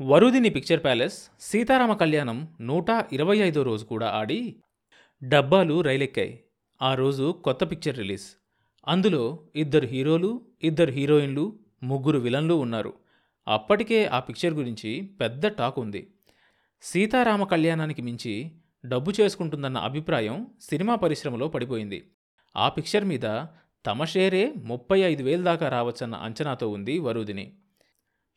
వరుదిని picture palace Sitarama కళ్యాణం నూట ఇరవై ఐదో రోజు కూడా ఆడి డబ్బాలు రైలెక్కాయి. ఆ రోజు కొత్త పిక్చర్ రిలీజ్. అందులో ఇద్దరు హీరోలు ఇద్దరు హీరోయిన్లు ముగ్గురు విలన్లు ఉన్నారు. అప్పటికే ఆ పిక్చర్ గురించి పెద్ద టాక్ ఉంది. సీతారామ కళ్యాణానికి మించి డబ్బు చేసుకుంటుందన్న అభిప్రాయం సినిమా పరిశ్రమలో పడిపోయింది. ఆ పిక్చర్ మీద తమ షేరే ముప్పై ఐదు వేలు దాకా రావచ్చన్న అంచనాతో ఉంది వరుదిని.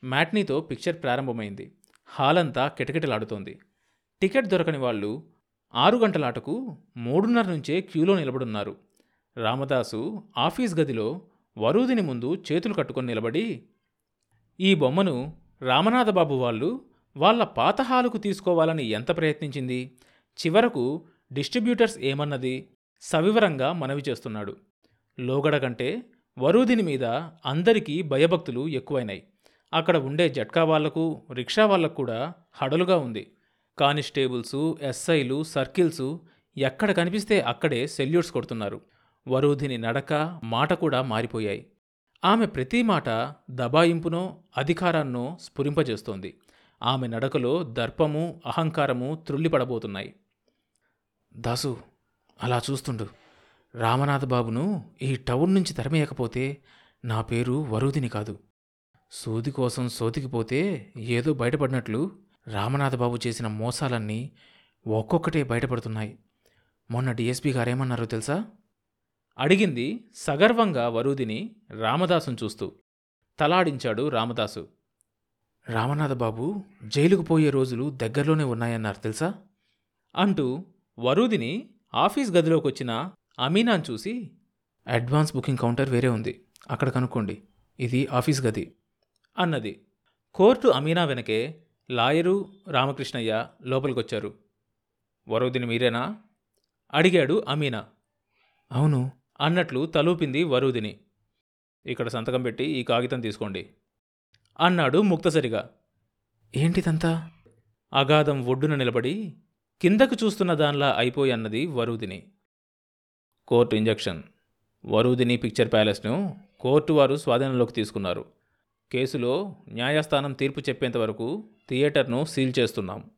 మ్యాట్నీతో పిక్చర్ ప్రారంభమైంది. హాల్ అంతా కిటకిటలాడుతోంది. టికెట్ దొరకని వాళ్ళు ఆరు గంటలాటకు మూడున్నర నుంచే క్యూలో నిలబడున్నారు. రామదాసు ఆఫీస్ గదిలో వరూదిని ముందు చేతులు కట్టుకొని నిలబడి ఈ బొమ్మను రామనాథబాబు వాళ్ళు వాళ్ళ పాత హాలుకు తీసుకోవాలని ఎంత ప్రయత్నించింది? చివరకు డిస్ట్రిబ్యూటర్స్ ఏమన్నది సవివరంగా మనవి చేస్తున్నాడు. లోగడ కంటే వరూదిని మీద అందరికీ భయభక్తులు ఎక్కువైనాయి. అక్కడ ఉండే జట్కా వాళ్ళకు రిక్షా వాళ్ళకు కూడా హడలుగా ఉంది. కానిస్టేబుల్సు ఎస్ఐలు సర్కిల్సు ఎక్కడ కనిపిస్తే అక్కడే సెల్యూట్స్ కొడుతున్నారు. వరూధిని నడక మాట కూడా మారిపోయాయి. ఆమె ప్రతి మాట దబాయింపునో అధికారాన్నో స్ఫురింపజేస్తోంది. ఆమె నడకలో దర్పము అహంకారము త్రుళ్ళిపడబోతున్నాయి. దాసు అలా చూస్తుండు. రామనాథ బాబును ఈ టౌన్ నుంచి తరిమేయకపోతే నా పేరు వరుదిని కాదు. సూది కోసం సోతికిపోతే ఏదో బయటపడినట్లు రామనాథబాబు చేసిన మోసాలన్నీ ఒక్కొక్కటే బయటపడుతున్నాయి. మొన్న డిఎస్పీ గారేమన్నారో తెలుసా? అడిగింది సగర్వంగా వరూదిని రామదాసును చూస్తూ. తలాడించాడు రామదాసు. రామనాథబాబు జైలుకు పోయే రోజులు దగ్గరలోనే ఉన్నాయన్నారు తెలుసా? అంటూ వరూదిని ఆఫీస్ గదిలోకి వచ్చిన అమీనాను చూసి అడ్వాన్స్ బుకింగ్ కౌంటర్ వేరే ఉంది అక్కడ కనుక్కోండి. ఇది ఆఫీస్ గది. అన్నది. కోర్టు అమీనా వెనకే లాయరు రామకృష్ణయ్య లోపలికొచ్చారు. వరూదిని మీరేనా? అడిగాడు అమీనా. అవును అన్నట్లు తలూపింది వరూదిని. ఇక్కడ సంతకం పెట్టి ఈ కాగితం తీసుకోండి అన్నాడు ముక్తసరిగా. ఏంటిదంతా? అగాధం ఒడ్డున నిలబడి కిందకు చూస్తున్న దానిలా అయిపోయన్నది Varudhini. Court injection. Varudhini picture ప్యాలెస్ను court వారు స్వాధీనంలోకి తీసుకున్నారు. కేసులో న్యాయస్థానం తీర్పు చెప్పేంత వరకు థియేటర్ను సీల్ చేస్తున్నాం.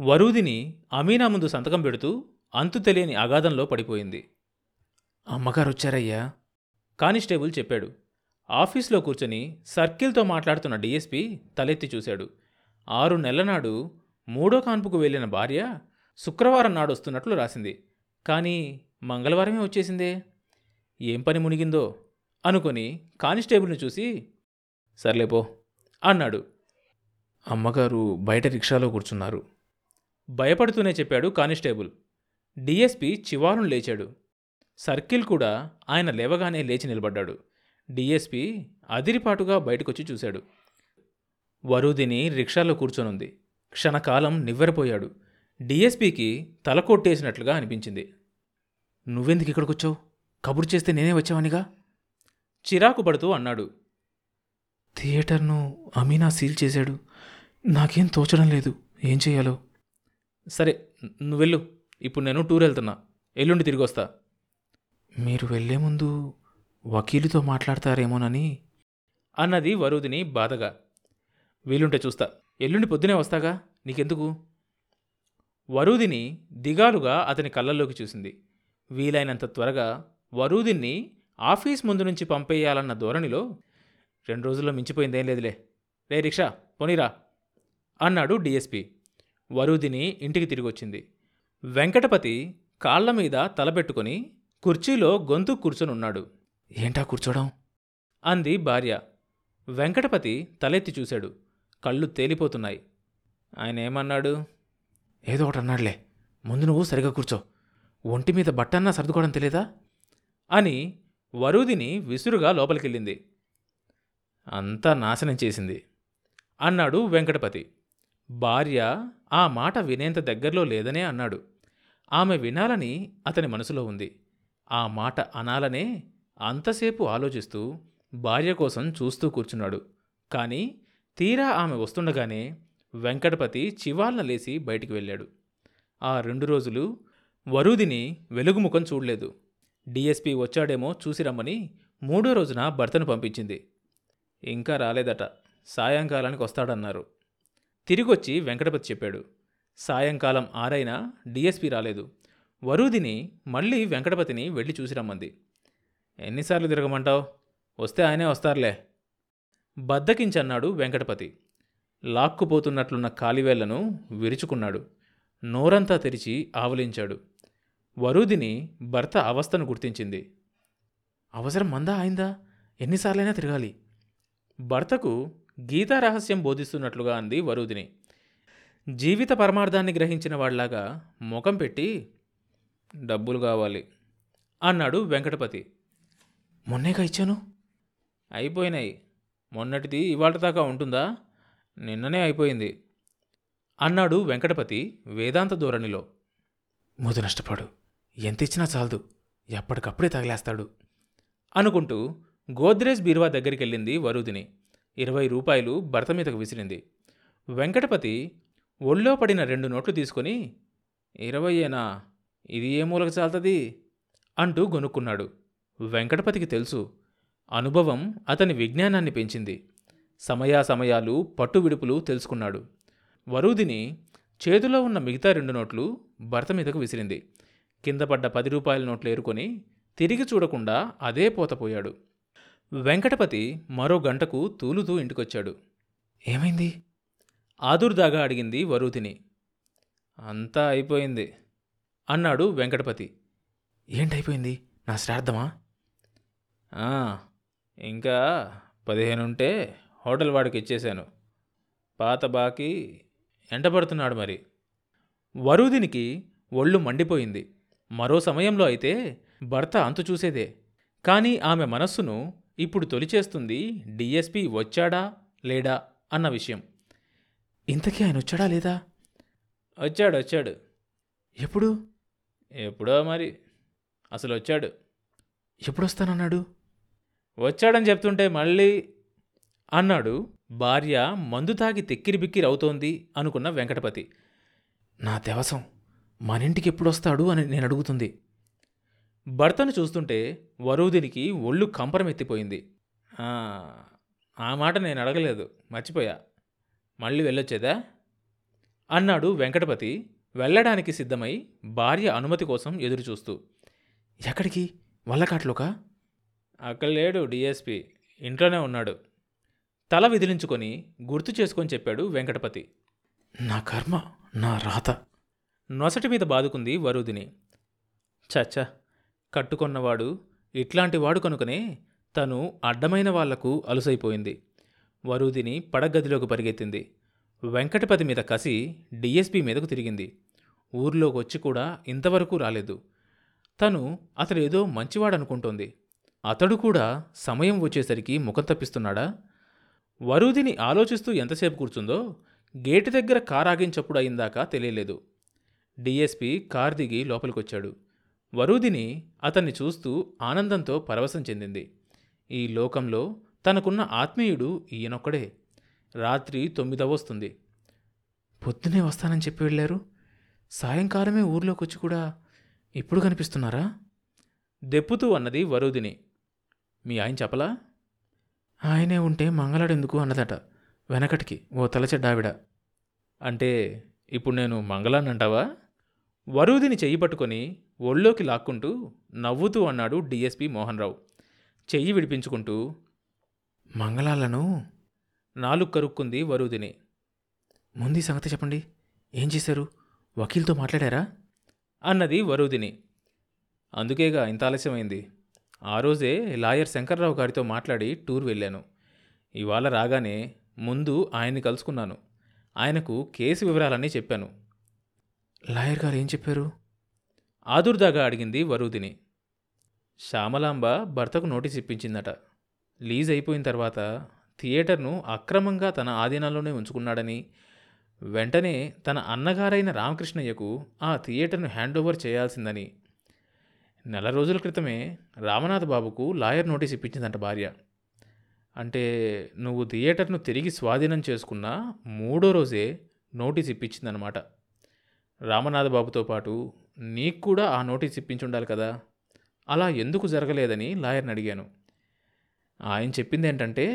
వరూదిని అమీనా ముందు సంతకం పెడుతూ అంతు తెలియని అగాధంలో పడిపోయింది. అమ్మగారు వచ్చారయ్యా. కానిస్టేబుల్ చెప్పాడు. ఆఫీస్లో కూర్చొని సర్కిల్తో మాట్లాడుతున్న డీఎస్పీ తలెత్తి చూశాడు. ఆరు నెలల నాడు మూడో కాన్పుకు వెళ్ళిన భార్య శుక్రవారం నాడు వస్తున్నట్లు రాసింది. కానీ మంగళవారమే వచ్చేసిందే. ఏం పని మునిగిందో అనుకొని కానిస్టేబుల్ని చూసి సర్లేపో అన్నాడు. అమ్మగారు బయట రిక్షాలో కూర్చున్నారు. భయపడుతూనే చెప్పాడు కానిస్టేబుల్. డిఎస్పి చివారును లేచాడు. సర్కిల్ కూడా ఆయన లేవగానే లేచి నిలబడ్డాడు. డిఎస్పి అదిరిపాటుగా బయటకొచ్చి చూశాడు. వరుదిని రిక్షాలో కూర్చొనుంది. క్షణకాలం నివ్వెరపోయాడు. డిఎస్పికి తల కొట్టేసినట్లుగా అనిపించింది. నువ్వెందుకు ఇక్కడికొచ్చావు? కబురు చేస్తే నేనే వచ్చావనిగా? చిరాకు పడుతూ అన్నాడు. థియేటర్ను అమీనా సీల్ చేశాడు. నాకేం తోచడం లేదు. ఏం చేయాలో? సరే నువ్వు వెళ్ళు. ఇప్పుడు నేను టూర్ వెళ్తున్నా. ఎల్లుండి తిరిగి వస్తా. మీరు వెళ్ళే ముందు వకీలుతో మాట్లాడతారేమోనని. అన్నది వరుదిని బాధగా. వీలుంటే చూస్తా. ఎల్లుండి పొద్దునే వస్తాగా? నీకెందుకు? వరూదిని దిగాలుగా అతని కళ్ళల్లోకి చూసింది. వీలైనంత త్వరగా వరూదిన్ని ఆఫీస్ ముందు నుంచి పంపేయాలన్న ధోరణిలో రెండు రోజుల్లో మించిపోయిందేం లేదులే. రే రిక్షా పోనీరా అన్నాడు డిఎస్పి. వరుదిని ఇంటికి తిరిగొచ్చింది. వెంకటపతి కాళ్ళ మీద తలపెట్టుకుని కుర్చీలో గొంతు కూర్చొనున్నాడు ఏంటా కూర్చోడం? అంది భార్య. వెంకటపతి తలెత్తి చూశాడు. కళ్ళు తేలిపోతున్నాయి. ఆయన ఏమన్నాడు? ఏదో ఒకటి అన్నాడులే. ముందు నువ్వు సరిగా కూర్చో. ఒంటి మీద బట్టన్నా సర్దుకోవడం తెలియదా అని వరుదిని విసురుగా లోపలికెళ్ళింది. అంతా నాశనం చేసింది. అన్నాడు వెంకటపతి. భార్య ఆ మాట వినేంత దగ్గరలో లేదనే అన్నాడు. ఆమె వినాలని అతని మనసులో ఉంది. ఆ మాట అనాలనే అంతసేపు ఆలోచిస్తూ భార్య కోసం చూస్తూ కూర్చున్నాడు. కానీ తీరా ఆమె వస్తుండగానే వెంకటపతి చివాల్న లేచి బయటికి వెళ్ళాడు. ఆ రెండు రోజులు వరూదిని వెలుగుముఖం చూడలేదు. డిఎస్పి వచ్చాడేమో చూసి రమ్మని మూడో రోజున భర్తను పంపించింది. ఇంకా రాలేదట. సాయంకాలానికి వస్తాడన్నారు. తిరిగొచ్చి వెంకటపతి చెప్పాడు. సాయంకాలం ఆరైనా డిఎస్పి రాలేదు. వరూదిని మళ్ళీ వెంకటపతిని వెళ్ళి చూసి రమ్మంది. ఎన్నిసార్లు తిరగమంటావు? వస్తే ఆయనే వస్తారులే. బద్దకించన్నాడు వెంకటపతి. లాక్కుపోతున్నట్లున్న కాలివేళ్ళను విరుచుకున్నాడు. నోరంతా తెరిచి ఆవలించాడు. వరూదిని భర్త అవస్థను గుర్తించింది. అవసరం మందా అయిందా? ఎన్నిసార్లైనా తిరగాలి. భర్తకు గీతా రహస్యం బోధిస్తున్నట్లుగా అంది వరుదిని. జీవిత పరమార్థాన్ని గ్రహించిన వాళ్ళాగా ముఖం పెట్టి డబ్బులు కావాలి అన్నాడు వెంకటపతి. మొన్నేగా ఇచ్చాను? అయిపోయినాయి. మొన్నటిది ఇవాళ దాకా ఉంటుందా? నిన్ననే అయిపోయింది అన్నాడు వెంకటపతి వేదాంత ధోరణిలో. ముదు నష్టపాడు. ఎంత ఇచ్చినా చాలదు. ఎప్పటికప్పుడే తగిలేస్తాడు అనుకుంటూ గోద్రేజ్ బీరువా దగ్గరికి వెళ్ళింది వరుదిని. ఇరవై రూపాయలు భర్త మీదకు విసిరింది. వెంకటపతి ఒళ్ళో పడిన రెండు నోట్లు తీసుకొని ఇరవయ్యేనా ఇది ఏ మూలకు చాలుతుంది? అంటూ గొనుక్కున్నాడు. వెంకటపతికి తెలుసు అనుభవం అతని విజ్ఞానాన్ని పెంచింది. సమయాసమయాలు పట్టు విడుపులు తెలుసుకున్నాడు. వరుదిని చేతిలో ఉన్న మిగతా రెండు నోట్లు భర్త మీదకు విసిరింది. కింద పడ్డ పది రూపాయల నోట్లు ఏరుకొని తిరిగి చూడకుండా అదే పోతపోయాడు వెంకటపతి మరో గంటకు తూలుతూ ఇంటికొచ్చాడు. ఏమైంది? ఆదుర్దాగా అడిగింది వరుతిని అంతా అయిపోయింది అన్నాడు వెంకటపతి. ఏంటైపోయింది? నా శ్రార్థమా ఇంకా పదిహేనుంటే హోటల్ వాడికి ఇచ్చేశాను పాత బాకీ ఎంటపడుతున్నాడు మరి. వరూదినికి ఒళ్ళు మండిపోయింది. మరో సమయంలో అయితే భర్త అంతు చూసేదే. కానీ ఆమె మనస్సును ఇప్పుడు తొలిచేస్తుంది డిఎస్పి వచ్చాడా లేడా అన్న విషయం. ఇంతకీ ఆయన వచ్చాడా లేదా? వచ్చాడు వచ్చాడు. ఎప్పుడు? ఎప్పుడో మరి. అసలు వచ్చాడు. ఎప్పుడు వస్తానన్నాడు వచ్చాడని చెప్తుంటే మళ్ళీ అన్నాడు భార్య మందు తాగి తిక్కిరి బిక్కిరి అవుతోంది అనుకున్న వెంకటపతి. నా దేవసం మనింటికి ఎప్పుడొస్తాడు అని నేను అడుగుతుంది భర్తను చూస్తుంటే వరూదినికి ఒళ్ళు కంపరమెత్తిపోయింది. "ఆ, ఆ మాట నేను అడగలేదు. మర్చిపోయా. మళ్ళీ వెళ్ళొచ్చేదా? అన్నాడు వెంకటపతి వెళ్ళడానికి సిద్ధమై భార్య అనుమతి కోసం ఎదురుచూస్తూ. ఎక్కడికి? వల్లకాట్లోకా? అక్కడ లేడు డిఎస్పి. ఇంట్లోనే ఉన్నాడు. తల విదిలించుకొని గుర్తు చేసుకొని చెప్పాడు వెంకటపతి. నా కర్మ నా రాత. నొసటి మీద బాదుకుంది వరుదిని చచ్చా. కట్టుకొన్నవాడు ఇట్లాంటివాడు కనుకనే తను అడ్డమైన వాళ్ళకు అలుసైపోయింది. వరుదిని పడగదిలోకి పరిగెత్తింది. వెంకటపతి మీద కసి డిఎస్పి మీదకు తిరిగింది. ఊర్లోకి వచ్చి కూడా ఇంతవరకు రాలేదు. తను అతడేదో మంచివాడనుకుంటోంది. అతడు కూడా సమయం వచ్చేసరికి ముఖం తప్పిస్తున్నాడా? వరుదిని ఆలోచిస్తూ ఎంతసేపు కూర్చుందో గేటు దగ్గర కారాగించప్పుడు అయిందాకా తెలియలేదు. డిఎస్పి కార్ దిగి లోపలికొచ్చాడు. వరూదిని అతన్ని చూస్తూ ఆనందంతో పరవశం చెందింది. ఈ లోకంలో తనకున్న ఆత్మీయుడు ఈయనొక్కడే. రాత్రి తొమ్మిదవస్తుంది పొద్దునే వస్తానని చెప్పి వెళ్ళారు? సాయంకాలమే ఊర్లోకి వచ్చి కూడా ఇప్పుడు కనిపిస్తున్నారా? దెప్పుతూ అన్నది వరూదిని. మీ ఆయన చెప్పలా? ఆయనే ఉంటే మంగళాడెందుకు అన్నదట వెనకటికి ఓ తలచెడ్డావిడ. అంటే ఇప్పుడు నేను మంగళాన్ని అంటావా వరూదిని చెయ్యి పట్టుకొని ఒళ్ళోకి లాక్కుంటూ నవ్వుతూ అన్నాడు డిఎస్పి మోహన్రావు. చెయ్యి విడిపించుకుంటూ మంగళాలను నాలుగు కరుక్కుంది వరూదిని. ముందు సంగతి చెప్పండి. ఏం చేశారు? వకీల్తో మాట్లాడారా? అన్నది వరూదిని. అందుకేగా ఇంత ఆలస్యమైంది. ఆ రోజే లాయర్ శంకర్రావు గారితో మాట్లాడి టూర్ వెళ్ళాను. ఇవాళ రాగానే ముందు ఆయన్ని కలుసుకున్నాను. ఆయనకు కేసు వివరాలన్నీ చెప్పాను. లాయర్ గారు ఏం చెప్పారు? ఆదుర్దాగా అడిగింది వరుదిని. శ్యామలాంబ భర్తకు నోటీస్ ఇప్పించిందట. లీజ్ అయిపోయిన తర్వాత థియేటర్ను అక్రమంగా తన ఆధీనంలోనే ఉంచుకున్నాడని వెంటనే తన అన్నగారైన రామకృష్ణయ్యకు ఆ థియేటర్ను హ్యాండ్ ఓవర్ చేయాల్సిందని. నెల రోజుల క్రితమే రామనాథ్ బాబుకు లాయర్ నోటీస్ ఇప్పించిందంట భార్య. అంటే నువ్వు థియేటర్ను తిరిగి స్వాధీనం చేసుకున్న మూడో రోజే నోటీస్ ఇప్పించిందనమాట రామనాథ బాబుతో పాటు నీకు కూడా ఆ నోటీస్ ఇప్పించుండాలి కదా? అలా ఎందుకు జరగలేదని లాయర్ని అడిగాను. ఆయన చెప్పింది ఏంటంటే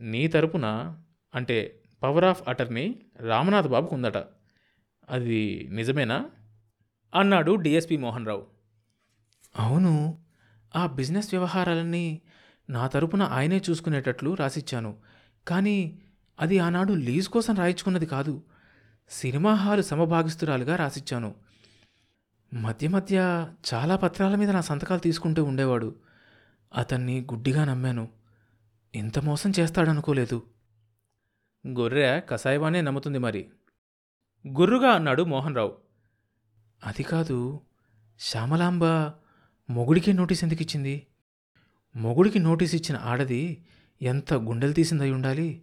నీ తరపున అంటే పవర్ ఆఫ్ అటర్నీ రామనాథ్ బాబుకు ఉందట అది నిజమేనా? అన్నాడు డిఎస్పి మోహన్ రావు అవును ఆ బిజినెస్ వ్యవహారాలన్నీ నా తరపున ఆయనే చూసుకునేటట్లు రాసిచ్చాను. కానీ అది ఆనాడు లీజ్ కోసం రాయించుకున్నది కాదు సినిమా హాలు సమభాగిస్తురాలుగా రాసిచ్చాను. మధ్య మధ్య చాలా పత్రాల మీద నా సంతకాలు తీసుకుంటూ ఉండేవాడు. అతన్ని గుడ్డిగా నమ్మాను. ఇంత మోసం చేస్తాడనుకోలేదు. గొర్రె కసాయవానే నమ్ముతుంది మరి. గుర్రుగా అన్నాడు మోహన్ రావు అది కాదు శ్యామలాంబ మొగుడికి నోటీస్ ఎందుకు ఇచ్చింది? మొగుడికి నోటీస్ ఇచ్చిన ఆడది ఎంత గుండెలు తీసిందై ఉండాలి.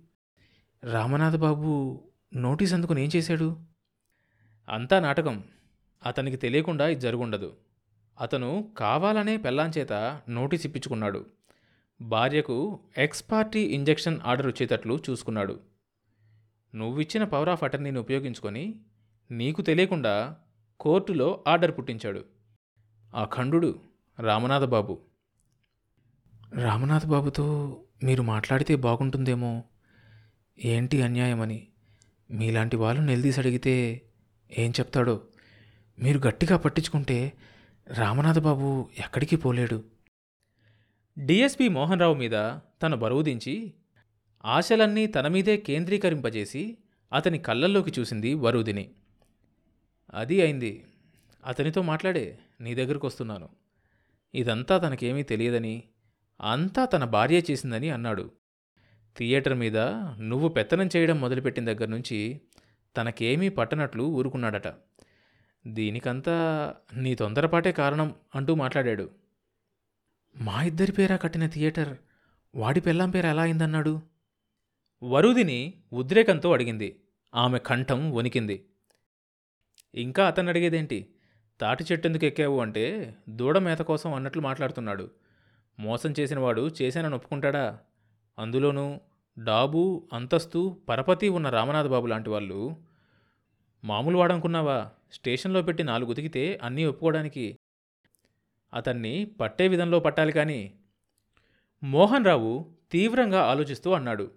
రామనాథబాబు నోటీస్ అందుకుని ఏం చేశాడు? అంతా నాటకం. అతనికి తెలియకుండా ఇది జరుగుండదు. అతను కావాలనే పెళ్ళాంచేత నోటీస్ ఇప్పించుకున్నాడు. భార్యకు ఎక్స్ పార్టీ ఇంజెక్షన్ ఆర్డర్ వచ్చేటట్లు చూసుకున్నాడు. నువ్విచ్చిన పవర్ ఆఫ్ అటర్నీని ఉపయోగించుకొని నీకు తెలియకుండా కోర్టులో ఆర్డర్ పుట్టించాడు. అఖండుడు రామనాథ బాబు బాబుతో మీరు మాట్లాడితే బాగుంటుందేమో? ఏంటి అన్యాయమని? మీలాంటి వాళ్ళు నిలదీసి అడిగితే ఏం చెప్తాడో? మీరు గట్టిగా పట్టించుకుంటే రామనాథ బాబు ఎక్కడికి పోలేడు. డిఎస్పి మోహన్రావు మీద తన బరువు దించి ఆశలన్నీ తన మీదే కేంద్రీకరింపజేసి అతని కళ్ళల్లోకి చూసింది వరుదిని. అది అయింది. అతనితో మాట్లాడే నీ దగ్గరకు వస్తున్నాను. ఇదంతా తనకేమీ తెలియదని అంతా తన భార్య చేసిందని అన్నాడు. థియేటర్ మీద నువ్వు పెత్తనం చేయడం మొదలుపెట్టిన దగ్గర నుంచి తనకేమీ పట్టనట్లు ఊరుకున్నాడట. దీనికంతా నీ తొందరపాటే కారణం అంటూ మాట్లాడాడు. మా ఇద్దరి పేరా కట్టిన థియేటర్? వాడి పెళ్ళాం పేరు ఎలా అయిందన్నాడు? వరుదిని ఉద్రేకంతో అడిగింది. ఆమె కంఠం వణికింది. ఇంకా అతను అడిగేదేంటి? తాటి చెట్టెందుకు ఎక్కావు అంటే దూడ మేత కోసం అన్నట్లు మాట్లాడుతున్నాడు. మోసం చేసినవాడు చేశానని ఒప్పుకుంటాడా? అందులోనూ డాబు అంతస్తు పరపతి ఉన్న రామనాథబాబు లాంటి వాళ్ళు మామూలు వాడనుకున్నావా? స్టేషన్లో పెట్టి నాలుగు ఉతికితే అన్నీ ఒప్పుకోవడానికి. అతన్ని పట్టే విధంలో పట్టాలి కానీ. మోహన్ రావు తీవ్రంగా ఆలోచిస్తూ అన్నాడు.